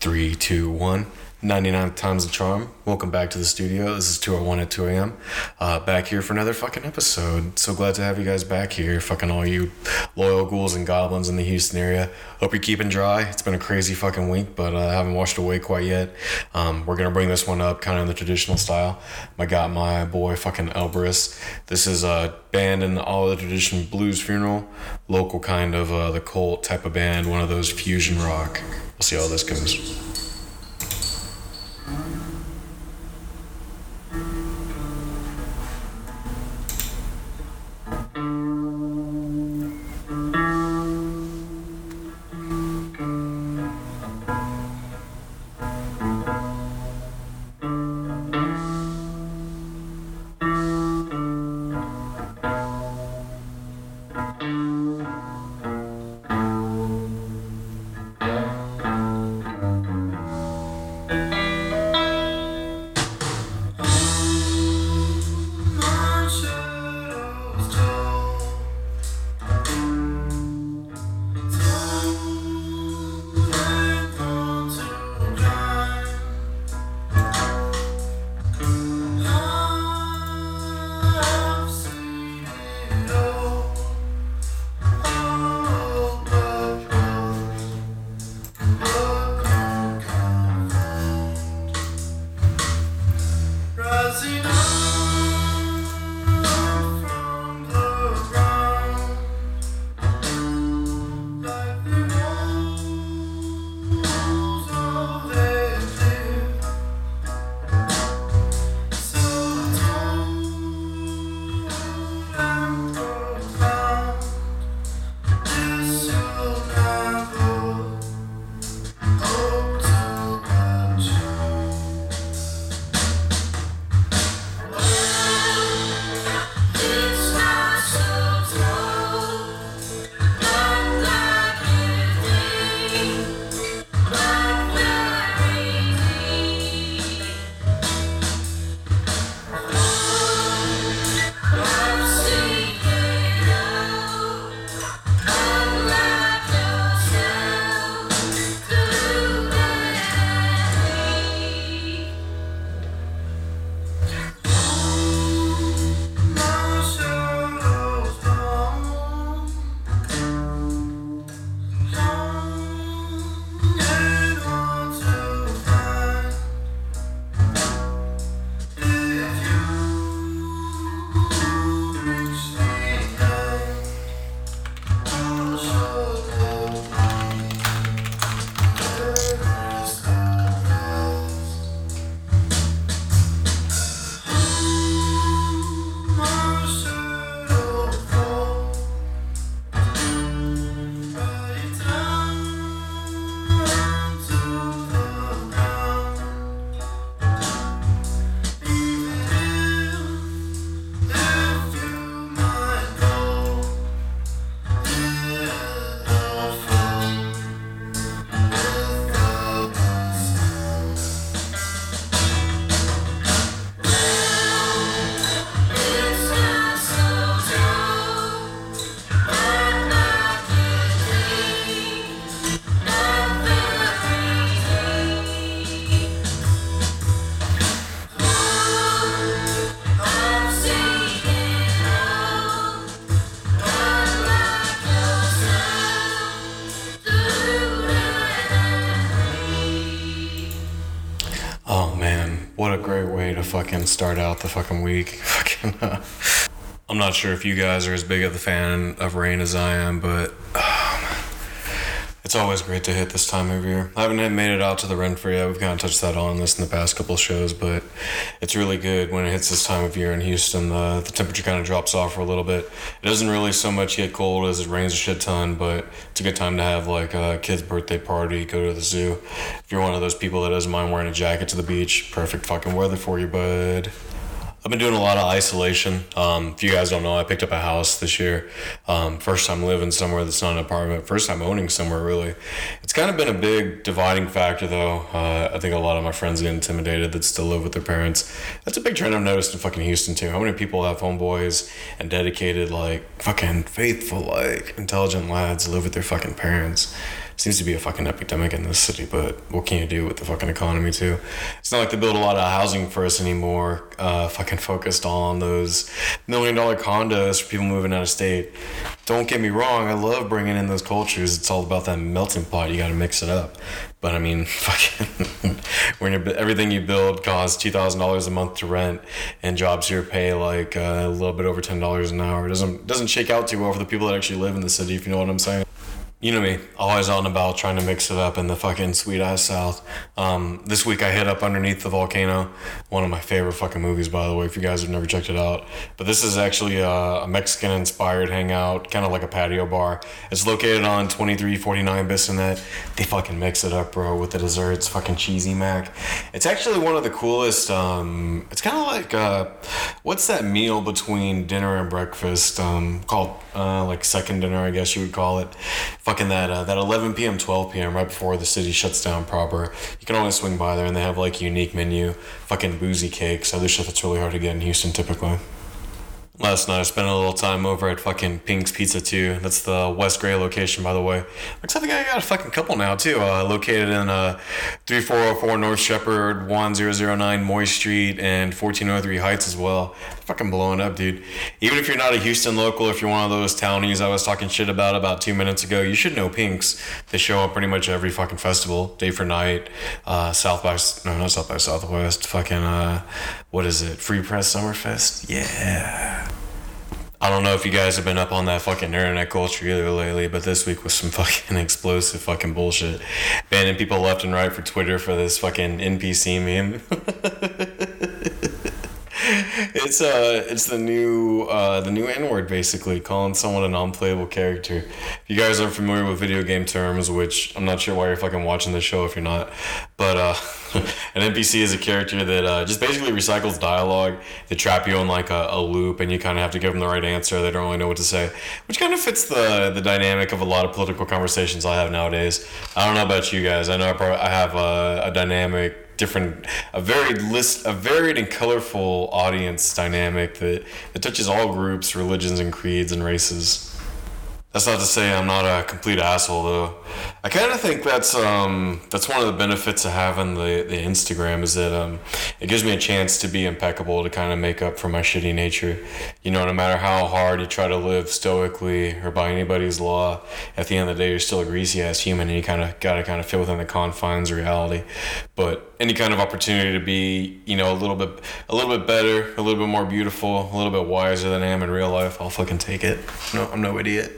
Three, two, one. 99 times the charm. Welcome back to the studio. This is 201 at 2 a.m. Uh, back here for another fucking episode. So glad to have you guys back here. Fucking all you loyal ghouls and goblins in the Houston area. Hope you're keeping dry. It's been a crazy fucking week, but uh, I haven't washed away quite yet. Um, we're gonna bring this one up kind of in the traditional style. I got my boy fucking Elbrus. This is a band in all the tradition blues funeral, local kind of uh, the cult type of band, one of those fusion rock. We'll see how this goes. What a great way to fucking start out the fucking week. Fucking, uh, I'm not sure if you guys are as big of a fan of rain as I am, but. It's always great to hit this time of year. I haven't made it out to the Renfrew yet. We've kind of touched that on this in the past couple shows, but it's really good when it hits this time of year in Houston. The, the temperature kind of drops off for a little bit. It doesn't really so much get cold as it rains a shit ton, but it's a good time to have like a kid's birthday party, go to the zoo. If you're one of those people that doesn't mind wearing a jacket to the beach, perfect fucking weather for you, bud. I've been doing a lot of isolation. Um, if you guys don't know, I picked up a house this year. Um, first time living somewhere that's not an apartment. First time owning somewhere, really. It's kind of been a big dividing factor, though. Uh, I think a lot of my friends get intimidated that still live with their parents. That's a big trend I've noticed in fucking Houston, too. How many people have homeboys and dedicated, like, fucking faithful, like, intelligent lads live with their fucking parents? Seems to be a fucking epidemic in this city. But what can you do with the fucking economy too? It's not like they build a lot of housing for us anymore. Uh, fucking focused on those million dollar condos for people moving out of state. Don't get me wrong, I love bringing in those cultures. It's all about that melting pot. You got to mix it up. But I mean, fucking, when everything you build costs two thousand dollars a month to rent, and jobs here pay like uh, a little bit over ten dollars an hour. It doesn't doesn't shake out too well for the people that actually live in the city. If you know what I'm saying. You know me, always on about trying to mix it up in the fucking sweet ass south. Um, this week I hit up underneath the volcano, one of my favorite fucking movies, by the way. If you guys have never checked it out, but this is actually a, a Mexican inspired hangout, kind of like a patio bar. It's located on twenty three forty nine Bissonnet. They fucking mix it up, bro, with the desserts, fucking cheesy mac. It's actually one of the coolest. Um, it's kind of like uh, what's that meal between dinner and breakfast um, called? Uh, like second dinner, I guess you would call it. Fucking that uh, that 11 p.m 12 p.m right before the city shuts down proper. You can always swing by there and they have like unique menu. Fucking boozy cakes other shit that's really hard to get in houston typically Last night I spent a little time over at fucking Pink's Pizza too. That's the West Gray location, by the way. Looks like I got a fucking couple now too. Uh, located in uh, 3404 North Shepherd, 1009 Moy Street, and 1403 Heights as well. Fucking blowing up, dude. Even if you're not a Houston local, if you're one of those townies I was talking shit about about two minutes ago, you should know Pink's. They show up pretty much every fucking festival, day for night. Uh, South by no, not South by Southwest. Fucking uh, what is it? Free Press Summerfest. Yeah. I don't know if you guys have been up on that fucking internet culture either lately, but this week was some fucking explosive fucking bullshit. Banning people left and right for Twitter for this fucking NPC meme. it's uh it's the new uh the new N-word basically, calling someone an unplayable character. If you guys aren't familiar with video game terms, which I'm not sure why you're fucking watching this show if you're not, but uh an NPC is a character that uh, just basically recycles dialogue. They trap you in like a, a loop, and you kind of have to give them the right answer. They don't really know what to say, which kind of fits the the dynamic of a lot of political conversations I have nowadays. I don't know about you guys. I know I, probably, I have a, a dynamic different a varied list a varied and colorful audience dynamic that, that touches all groups religions and creeds and races that's not to say I'm not a complete asshole though. I kind of think that's um that's one of the benefits of having the the Instagram is that um it gives me a chance to be impeccable to kind of make up for my shitty nature. You know, no matter how hard you try to live stoically or by anybody's law, at the end of the day you're still a greasy ass human and you kind of got to kind of fit within the confines of reality. But any kind of opportunity to be, you know, a little bit a little bit better, a little bit more beautiful, a little bit wiser than I am in real life, I'll fucking take it. No, I'm no idiot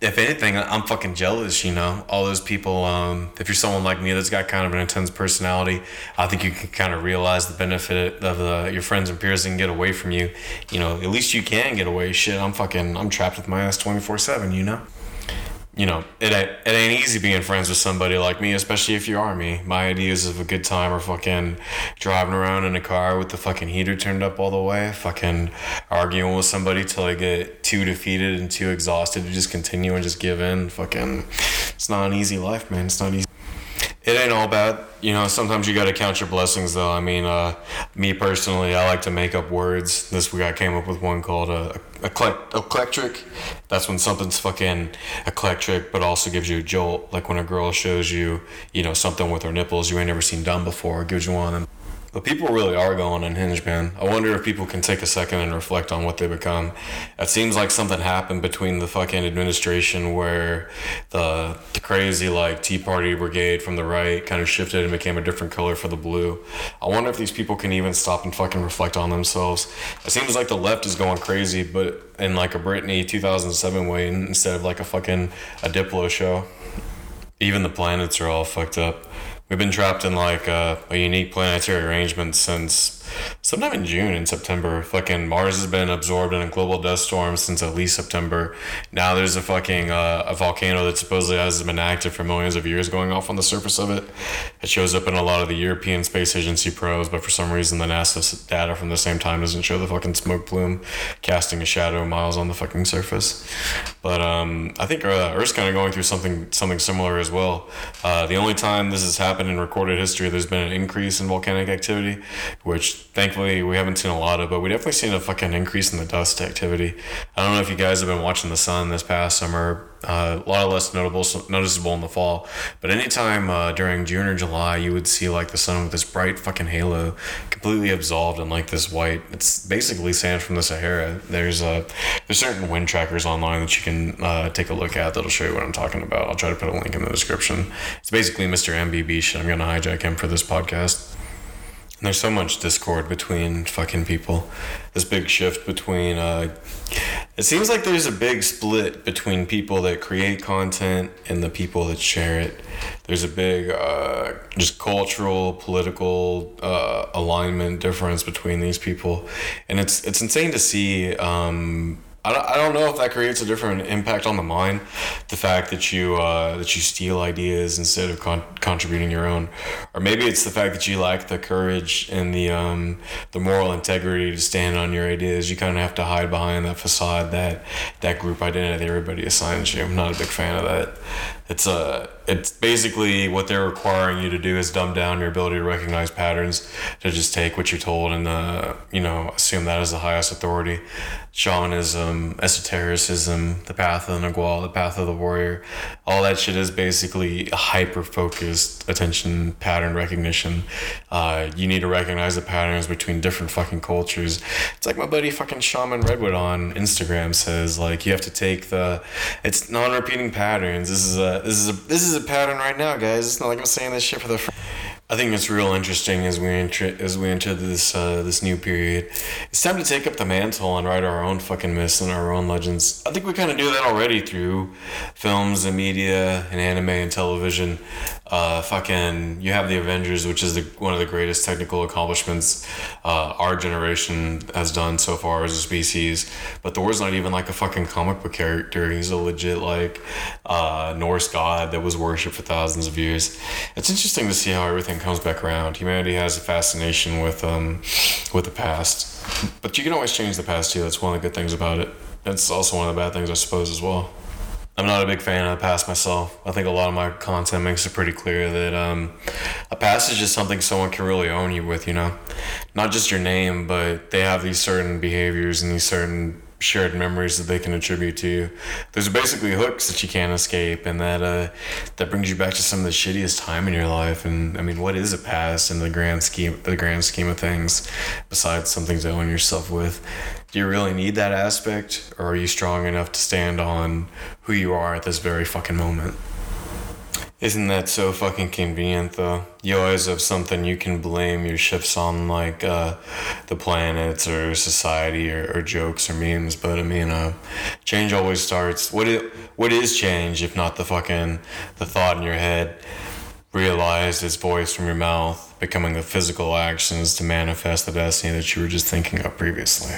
if anything, I'm fucking jealous, you know. All those people, um, if you're someone like me that's got kind of an intense personality, I think you can kind of realize the benefit of uh, your friends and peers can get away from you. You know, at least you can get away. Shit, I'm fucking, I'm trapped with my ass 24 7, you know? You know, it ain't, it ain't easy being friends with somebody like me, especially if you are me. My ideas of a good time are fucking driving around in a car with the fucking heater turned up all the way, fucking arguing with somebody till I get too defeated and too exhausted to just continue and just give in. Fucking, it's not an easy life, man. It's not easy. It ain't all bad. You know, sometimes you gotta count your blessings, though. I mean, uh, me personally, I like to make up words. This week I came up with one called uh, eclect- eclectric. That's when something's fucking eclectric, but also gives you a jolt. Like when a girl shows you, you know, something with her nipples you ain't never seen done before. Gives you one. But people really are going unhinged, man. I wonder if people can take a second and reflect on what they become. It seems like something happened between the fucking administration where the, the crazy like Tea Party brigade from the right kind of shifted and became a different color for the blue. I wonder if these people can even stop and fucking reflect on themselves. It seems like the left is going crazy, but in like a Britney 2007 way instead of like a fucking a Diplo show. Even the planets are all fucked up. We've been trapped in like a, a unique planetary arrangement since sometime in June and September. Fucking Mars has been absorbed in a global dust storm since at least September. Now there's a fucking uh, a volcano that supposedly has been active for millions of years going off on the surface of it. It shows up in a lot of the European Space Agency probes, but for some reason the NASA data from the same time doesn't show the fucking smoke plume casting a shadow miles on the fucking surface. But um, I think uh, Earth's kind of going through something something similar as well. Uh, the only time this has happened in recorded history, there's been an increase in volcanic activity, which thankfully we haven't seen a lot of, but we definitely seen a fucking increase in the dust activity. I don't know if you guys have been watching the sun this past summer. Uh, a lot less notable, noticeable in the fall, but anytime uh, during June or July, you would see like the sun with this bright fucking halo, completely absolved in like this white. It's basically sand from the Sahara. There's uh, there's certain wind trackers online that you can uh, take a look at that'll show you what I'm talking about. I'll try to put a link in the description. It's basically Mr. MBB shit. I'm gonna hijack him for this podcast. There's so much discord between fucking people. This big shift between uh it seems like there's a big split between people that create content and the people that share it. There's a big uh just cultural, political uh alignment difference between these people. And it's it's insane to see um I don't, I don't know if that creates a different impact on the mind. The fact that you uh, that you steal ideas instead of con- contributing your own, or maybe it's the fact that you lack the courage and the um, the moral integrity to stand on your ideas. You kind of have to hide behind that facade that that group identity everybody assigns you. I'm not a big fan of that. It's uh, it's basically what they're requiring you to do is dumb down your ability to recognize patterns to just take what you're told and uh, you know assume that as the highest authority esotericism, the path of the Nagual, the path of the warrior, all that shit is basically hyper focused attention pattern recognition. Uh, you need to recognize the patterns between different fucking cultures. It's like my buddy fucking Shaman Redwood on Instagram says, like you have to take the, it's non-repeating patterns. This is a this is a this is a pattern right now, guys. It's not like I'm saying this shit for the. Fr- I think it's real interesting as we enter as we enter this uh, this new period. It's time to take up the mantle and write our own fucking myths and our own legends. I think we kind of do that already through films and media and anime and television. Uh, fucking, you have the Avengers, which is the, one of the greatest technical accomplishments uh, our generation has done so far as a species. But Thor's not even like a fucking comic book character. He's a legit like uh, Norse god that was worshipped for thousands of years. It's interesting to see how everything comes back around. Humanity has a fascination with um with the past, but you can always change the past too. That's one of the good things about it. That's also one of the bad things, I suppose, as well. I'm not a big fan of the past myself. I think a lot of my content makes it pretty clear that um, a past is just something someone can really own you with, you know? Not just your name, but they have these certain behaviors and these certain shared memories that they can attribute to you. There's basically hooks that you can't escape and that uh, that brings you back to some of the shittiest time in your life. And I mean, what is a past in the grand scheme the grand scheme of things besides something to own yourself with? Do you really need that aspect or are you strong enough to stand on who you are at this very fucking moment? Isn't that so fucking convenient though? You always have something you can blame your shifts on, like uh, the planets or society or, or jokes or memes. But I mean, uh, change always starts. What is, what is change if not the fucking the thought in your head realized its voice from your mouth, becoming the physical actions to manifest the destiny that you were just thinking of previously?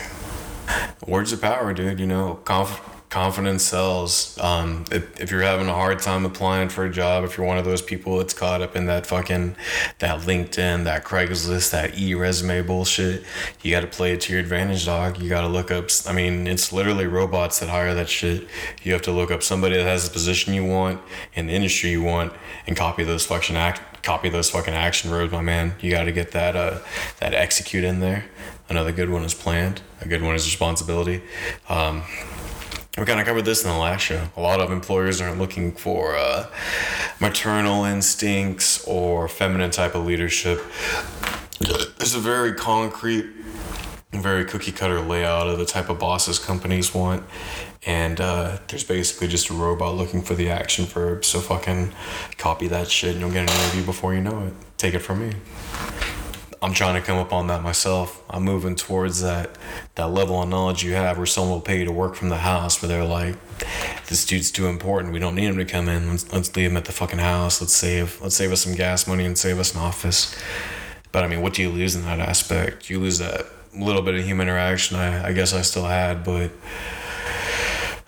Words of power, dude. You know, conf- confidence sells. Um, if, if you're having a hard time applying for a job, if you're one of those people that's caught up in that fucking that LinkedIn, that Craigslist, that e resume bullshit, you got to play it to your advantage, dog. You got to look up. I mean, it's literally robots that hire that shit. You have to look up somebody that has the position you want in the industry you want and copy those fucking act. Copy those fucking action verbs, my man. You got to get that uh, that execute in there. Another good one is planned. A good one is responsibility. Um, we kind of covered this in the last show. A lot of employers aren't looking for uh, maternal instincts or feminine type of leadership. There's a very concrete, very cookie cutter layout of the type of bosses companies want. And uh, there's basically just a robot looking for the action verb. So fucking copy that shit and you'll get an interview before you know it. Take it from me. I'm trying to come up on that myself. I'm moving towards that that level of knowledge you have where someone will pay you to work from the house where they're like, this dude's too important. We don't need him to come in. Let's, let's leave him at the fucking house. Let's save let's save us some gas money and save us an office. But I mean, what do you lose in that aspect? You lose that little bit of human interaction I, I guess I still had, but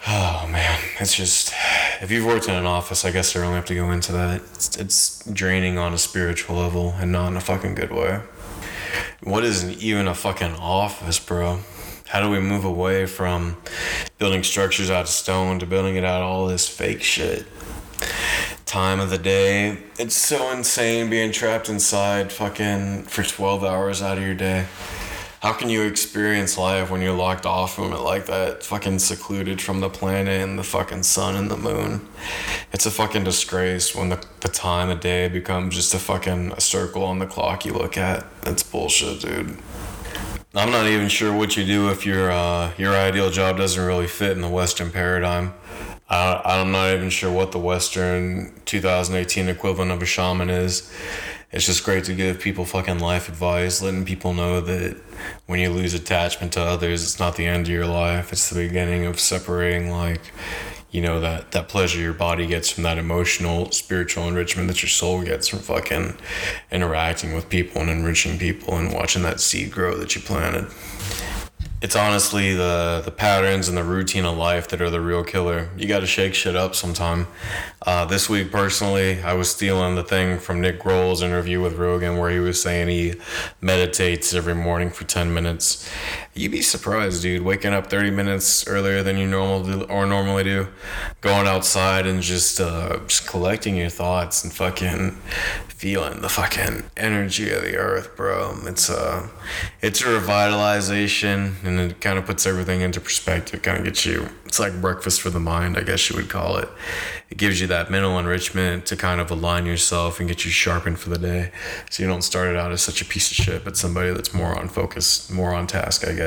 oh man, it's just if you've worked in an office, I guess I don't have to go into that. It's, it's draining on a spiritual level and not in a fucking good way. What is even a fucking office, bro? How do we move away from building structures out of stone to building it out of all this fake shit? time of the day. It's so insane being trapped inside fucking for 12 hours out of your day. How can you experience life when you're locked off from it like that? Fucking secluded from the planet and the fucking sun and the moon. It's a fucking disgrace when the, the time of day becomes just a fucking a circle on the clock you look at. That's bullshit, dude. I'm not even sure what you do if your uh, your ideal job doesn't really fit in the Western paradigm. I, I'm not even sure what the Western 2018 equivalent of a shaman is. It's just great to give people fucking life advice, letting people know that when you lose attachment to others, it's not the end of your life. It's the beginning of separating, like, you know, that, that pleasure your body gets from that emotional, spiritual enrichment that your soul gets from fucking interacting with people and enriching people and watching that seed grow that you planted it's honestly the the patterns and the routine of life that are the real killer. You got to shake shit up sometime. Uh, this week, personally, I was stealing the thing from Nick Grohl's interview with Rogan, where he was saying he meditates every morning for ten minutes. You'd be surprised, dude. Waking up thirty minutes earlier than you normal do, or normally do, going outside and just uh, just collecting your thoughts and fucking feeling the fucking energy of the earth, bro. It's uh it's a revitalization and it kind of puts everything into perspective. Kind of gets you. It's like breakfast for the mind, I guess you would call it. It gives you that mental enrichment to kind of align yourself and get you sharpened for the day, so you don't start it out as such a piece of shit, but somebody that's more on focus, more on task, I guess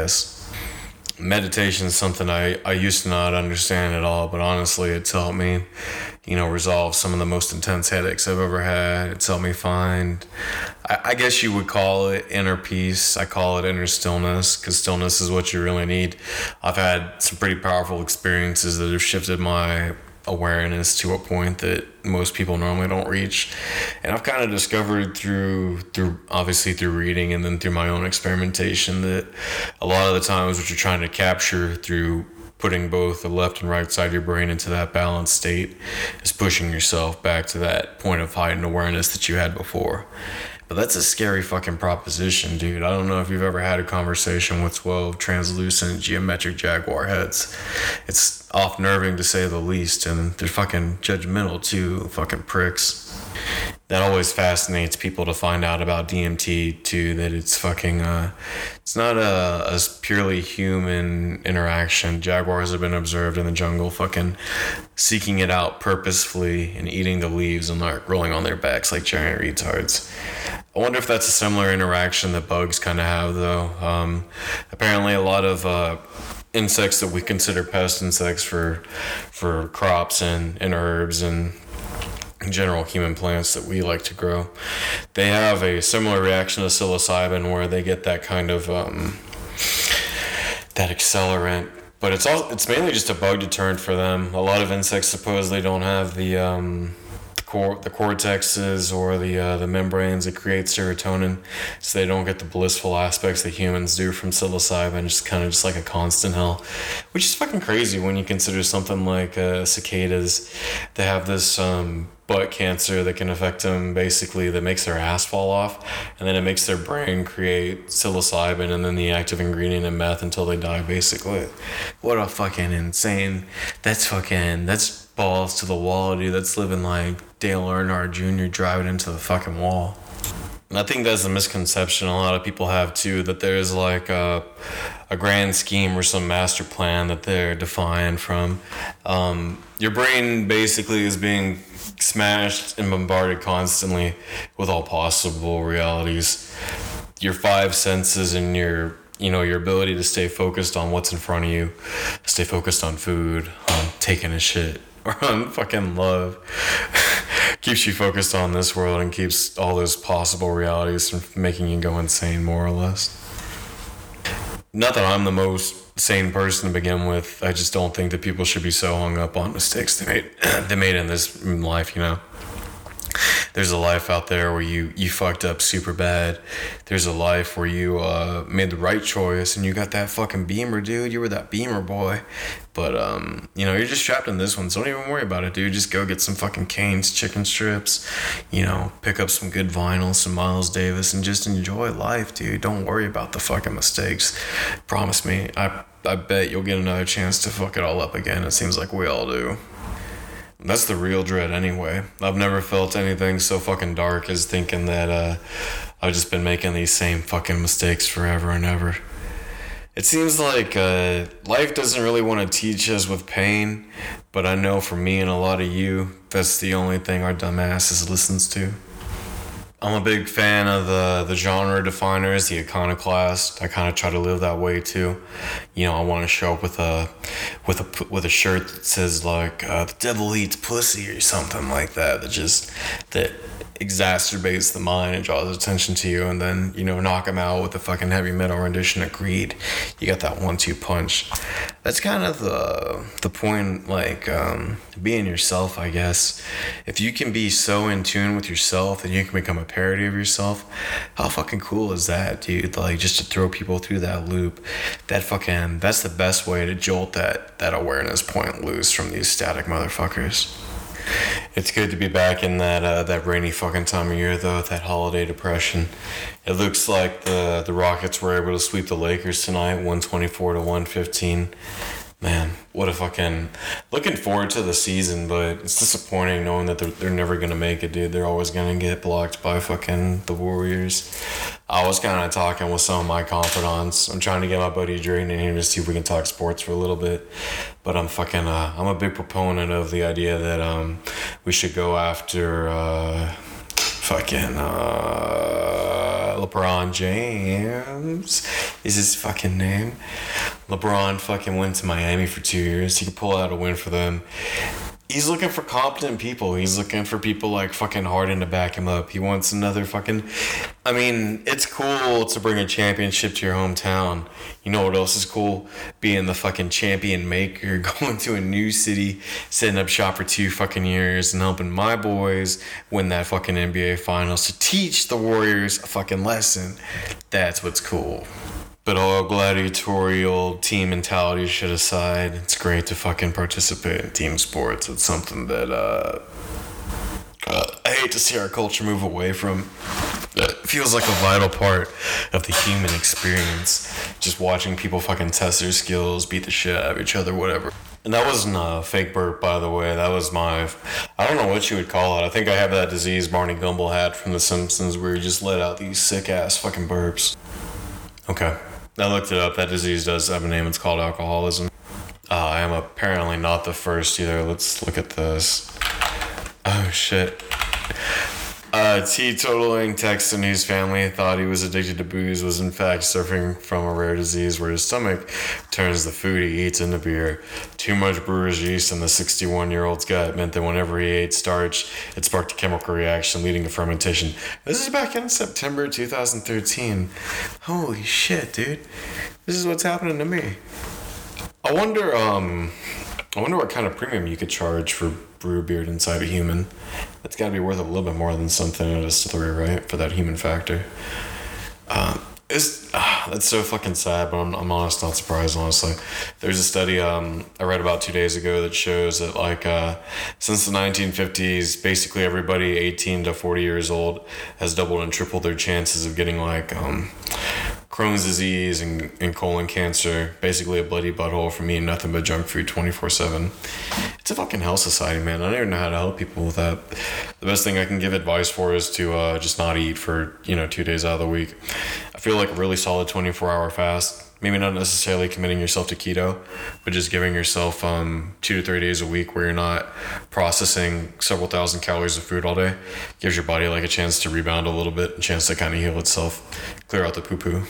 meditation is something I, I used to not understand at all, but honestly, it's helped me, you know, resolve some of the most intense headaches I've ever had. It's helped me find, I, I guess you would call it inner peace. I call it inner stillness because stillness is what you really need. I've had some pretty powerful experiences that have shifted my awareness to a point that most people normally don't reach. And i've kind of discovered through through obviously through reading and then through my own experimentation that a lot of the times what you're trying to capture through putting both the left and right side of your brain into that balanced state is pushing yourself back to that point of heightened awareness that you had before but that's a scary fucking proposition, dude. I don't know if you've ever had a conversation with 12 translucent geometric jaguar heads. It's off nerving to say the least, and they're fucking judgmental too, fucking pricks. That always fascinates people to find out about DMT too, that it's fucking, uh, it's not a, a purely human interaction. Jaguars have been observed in the jungle fucking seeking it out purposefully and eating the leaves and like rolling on their backs like giant retards. I wonder if that's a similar interaction that bugs kind of have, though. Um, apparently, a lot of uh, insects that we consider pest insects for for crops and, and herbs and general human plants that we like to grow, they have a similar reaction to psilocybin where they get that kind of um, that accelerant. But it's all it's mainly just a bug deterrent for them. A lot of insects supposedly don't have the um, the cortexes or the uh, the membranes that create serotonin, so they don't get the blissful aspects that humans do from psilocybin. Just kind of just like a constant hell, which is fucking crazy when you consider something like uh, cicadas. They have this um, butt cancer that can affect them basically that makes their ass fall off and then it makes their brain create psilocybin and then the active ingredient in meth until they die basically. What a fucking insane that's fucking that's balls to the wall dude. That's living like dale earnhardt jr driving into the fucking wall. And I think that's a misconception a lot of people have too that there's like a, a grand scheme or some master plan that they're defined from. Um, your brain basically is being smashed and bombarded constantly with all possible realities. Your five senses and your you know your ability to stay focused on what's in front of you, stay focused on food, on taking a shit, or on fucking love. keeps you focused on this world and keeps all those possible realities from making you go insane more or less. Not that I'm the most sane person to begin with. I just don't think that people should be so hung up on mistakes they made they made in this life, you know. There's a life out there where you you fucked up super bad. There's a life where you uh, made the right choice and you got that fucking beamer, dude. You were that beamer boy. But um, you know, you're just trapped in this one. So don't even worry about it, dude. Just go get some fucking canes, chicken strips, you know, pick up some good vinyl, some Miles Davis, and just enjoy life, dude. Don't worry about the fucking mistakes. Promise me, I I bet you'll get another chance to fuck it all up again. It seems like we all do. That's the real dread anyway. I've never felt anything so fucking dark as thinking that uh, I've just been making these same fucking mistakes forever and ever. It seems like uh, life doesn't really want to teach us with pain, but I know for me and a lot of you, that's the only thing our dumbasses listens to. I'm a big fan of the the genre definers, the iconoclast. I kind of try to live that way too. You know, I want to show up with a with a with a shirt that says like uh, "the devil eats pussy" or something like that. That just that exacerbates the mind and draws attention to you, and then you know knock them out with a fucking heavy metal rendition of Greed. You got that one-two punch. That's kind of the the point, like um, being yourself, I guess. If you can be so in tune with yourself that you can become a parody of yourself, how fucking cool is that, dude? Like just to throw people through that loop, that fucking that's the best way to jolt that that awareness point loose from these static motherfuckers. It's good to be back in that uh, that rainy fucking time of year though, that holiday depression. It looks like the the Rockets were able to sweep the Lakers tonight, one twenty four to one fifteen. Man, what a fucking looking forward to the season, but it's disappointing knowing that they're, they're never gonna make it, dude. They're always gonna get blocked by fucking the Warriors. I was kind of talking with some of my confidants. I'm trying to get my buddy Drayton in here to see if we can talk sports for a little bit. But I'm fucking, uh, I'm a big proponent of the idea that um, we should go after uh, fucking uh, LeBron James is his fucking name. LeBron fucking went to Miami for two years. He could pull out a win for them. He's looking for competent people. He's looking for people like fucking Harden to back him up. He wants another fucking. I mean, it's cool to bring a championship to your hometown. You know what else is cool? Being the fucking champion maker, going to a new city, setting up shop for two fucking years, and helping my boys win that fucking NBA finals to teach the Warriors a fucking lesson. That's what's cool. But all gladiatorial team mentality shit aside, it's great to fucking participate in team sports. It's something that uh, uh, I hate to see our culture move away from. It feels like a vital part of the human experience. Just watching people fucking test their skills, beat the shit out of each other, whatever. And that wasn't a fake burp, by the way. That was my. I don't know what you would call it. I think I have that disease Barney Gumble had from The Simpsons where he just let out these sick ass fucking burps. Okay. I looked it up. That disease does have a name. It's called alcoholism. Uh, I am apparently not the first either. Let's look at this. Oh shit. A teetotaling Texan whose family thought he was addicted to booze was in fact suffering from a rare disease where his stomach turns the food he eats into beer. Too much brewer's yeast in the 61 year old's gut meant that whenever he ate starch, it sparked a chemical reaction leading to fermentation. This is back in September 2013. Holy shit, dude. This is what's happening to me. I wonder, um, I wonder what kind of premium you could charge for brew beard inside a human. That's got to be worth a little bit more than something at a distillery, right? For that human factor. Um, it's ah, that's so fucking sad, but I'm, I'm honest, not surprised. Honestly, there's a study um, I read about two days ago that shows that like uh, since the 1950s, basically everybody 18 to 40 years old has doubled and tripled their chances of getting like um, Crohn's disease and, and colon cancer, basically a bloody butthole from eating nothing but junk food 24 7. It's a fucking hell society, man. I don't even know how to help people with that. The best thing I can give advice for is to uh, just not eat for, you know, two days out of the week. I feel like a really solid 24 hour fast. Maybe not necessarily committing yourself to keto, but just giving yourself um, two to three days a week where you're not processing several thousand calories of food all day. Gives your body like a chance to rebound a little bit, a chance to kind of heal itself, clear out the poo poo.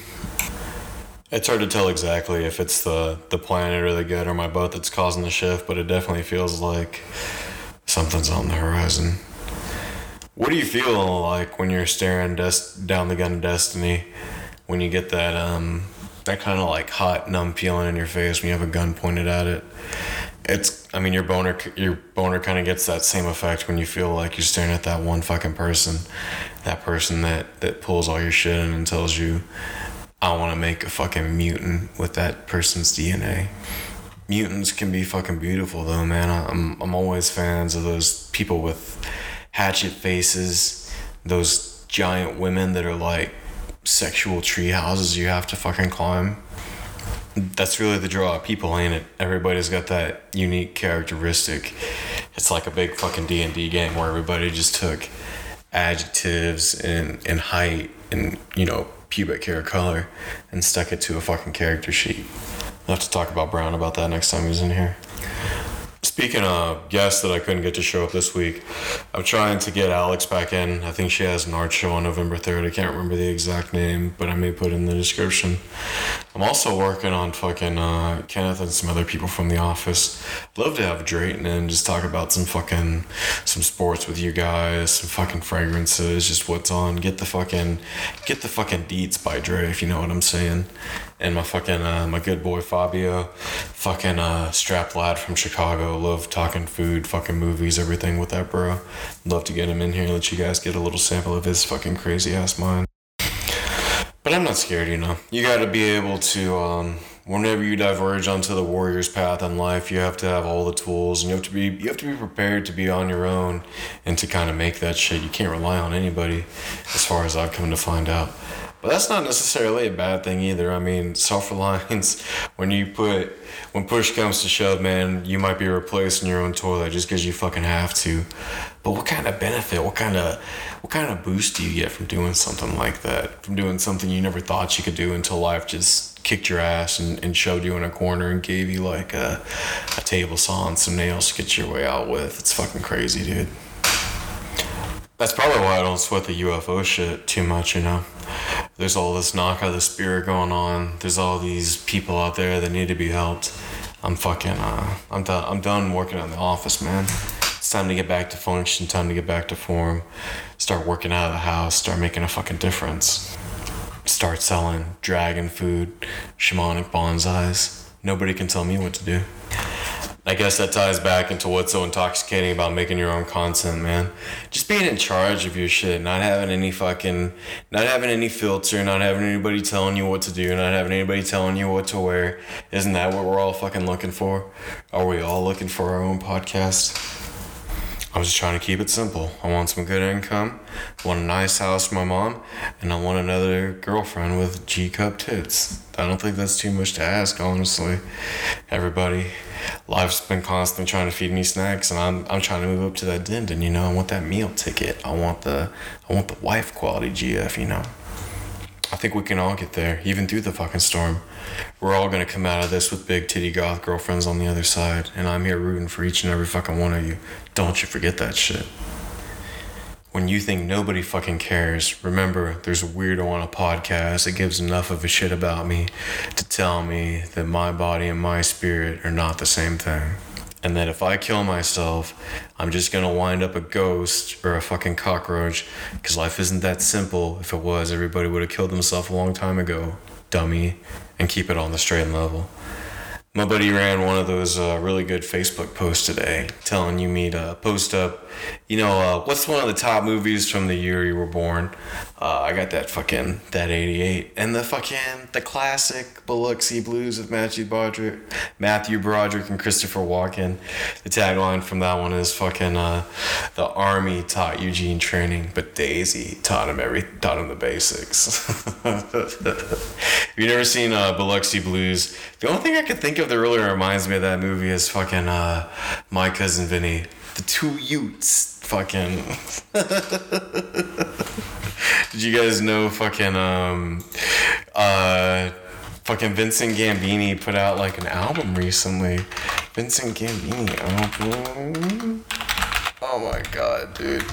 It's hard to tell exactly if it's the the planet or the gut or my butt that's causing the shift, but it definitely feels like something's on the horizon. What do you feel like when you're staring des- down the gun of destiny? When you get that um that kind of like hot numb feeling in your face when you have a gun pointed at it. It's I mean your boner your boner kind of gets that same effect when you feel like you're staring at that one fucking person, that person that that pulls all your shit in and tells you I want to make a fucking mutant with that person's DNA. Mutants can be fucking beautiful though, man. I'm I'm always fans of those people with hatchet faces, those giant women that are like sexual tree houses you have to fucking climb. That's really the draw of people, ain't it? Everybody's got that unique characteristic. it's like a big fucking D and D game where everybody just took adjectives and and height and you know pubic hair color and stuck it to a fucking character sheet. We'll have to talk about Brown about that next time he's in here. Speaking of guests that I couldn't get to show up this week, I'm trying to get Alex back in. I think she has an art show on November 3rd. I can't remember the exact name, but I may put it in the description. I'm also working on fucking uh, Kenneth and some other people from the office. Love to have Drayton and just talk about some fucking some sports with you guys, some fucking fragrances, just what's on. Get the fucking get the fucking deets by Dre, if you know what I'm saying. And my fucking uh, my good boy Fabio, fucking uh, strap lad from Chicago. Love talking food, fucking movies, everything with that bro. Love to get him in here, let you guys get a little sample of his fucking crazy ass mind. But I'm not scared, you know. You got to be able to, um, whenever you diverge onto the warrior's path in life, you have to have all the tools, and you have to be you have to be prepared to be on your own and to kind of make that shit. You can't rely on anybody, as far as I've come to find out. But that's not necessarily a bad thing either. I mean, self reliance. When you put when push comes to shove, man, you might be replacing your own toilet just because you fucking have to. But what kind of benefit? What kind of what kind of boost do you get from doing something like that? From doing something you never thought you could do until life just kicked your ass and, and shoved you in a corner and gave you like a, a table saw and some nails to get your way out with. It's fucking crazy, dude. That's probably why I don't sweat the UFO shit too much, you know. There's all this knock of the spirit going on. There's all these people out there that need to be helped. I'm fucking uh I'm done I'm done working on the office, man. It's time to get back to function, time to get back to form. Start working out of the house, start making a fucking difference. Start selling dragon food, shamanic bonsais. Nobody can tell me what to do. I guess that ties back into what's so intoxicating about making your own content, man. Just being in charge of your shit, not having any fucking, not having any filter, not having anybody telling you what to do, not having anybody telling you what to wear. Isn't that what we're all fucking looking for? Are we all looking for our own podcast? I'm just trying to keep it simple. I want some good income, I want a nice house for my mom, and I want another girlfriend with G cup tits. I don't think that's too much to ask, honestly. Everybody, life's been constantly trying to feed me snacks, and I'm I'm trying to move up to that din, you know. I want that meal ticket. I want the I want the wife quality GF, you know. I think we can all get there, even through the fucking storm. We're all gonna come out of this with big titty goth girlfriends on the other side, and I'm here rooting for each and every fucking one of you. Don't you forget that shit. When you think nobody fucking cares, remember there's a weirdo on a podcast that gives enough of a shit about me to tell me that my body and my spirit are not the same thing. And that if I kill myself, I'm just gonna wind up a ghost or a fucking cockroach. Because life isn't that simple. If it was, everybody would have killed themselves a long time ago. Dummy. And keep it on the straight and level. My buddy ran one of those uh, really good Facebook posts today, telling you me to post up, you know, uh, what's one of the top movies from the year you were born? Uh, I got that fucking that '88 and the fucking the classic Biloxi Blues with Matthew Broderick, Matthew Broderick and Christopher Walken. The tagline from that one is fucking uh, the army taught Eugene training, but Daisy taught him every taught him the basics. Have you never seen uh, Biloxi Blues? The only thing I could think of that really reminds me of that movie is fucking uh, My Cousin Vinny. The two Utes. Fucking. Did you guys know fucking um uh fucking Vincent Gambini put out like an album recently? Vincent Gambini album. Oh my god, dude.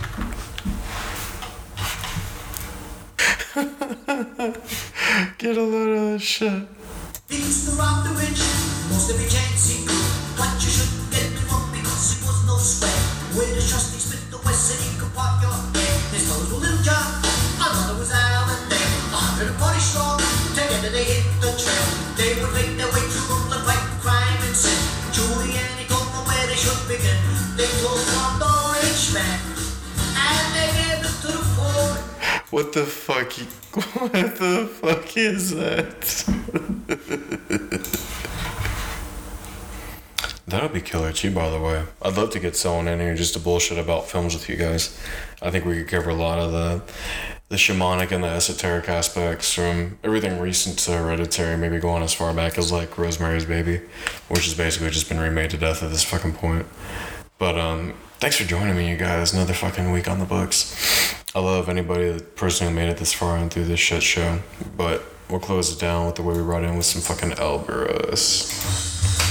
Get a load of this shit. Things the most of it. But you should get the because it was no a trusting Smith the Wesson, he could pop your head. His toes were Little was Day. A hundred and forty strong, together they hit the trail. They would make their way through Brooklyn, fight crime and sin. Giuliani told them where they should begin. They told on the rich man, and they gave it to the poor. What the fuck? What the fuck is that? That would be killer too, by the way. I'd love to get someone in here just to bullshit about films with you guys. I think we could cover a lot of the the shamanic and the esoteric aspects from everything recent to hereditary, maybe going as far back as like Rosemary's Baby, which has basically just been remade to death at this fucking point. But um thanks for joining me you guys. Another fucking week on the books. I love anybody the person who made it this far and through this shit show. But We'll close it down with the way we brought in with some fucking Elbrus.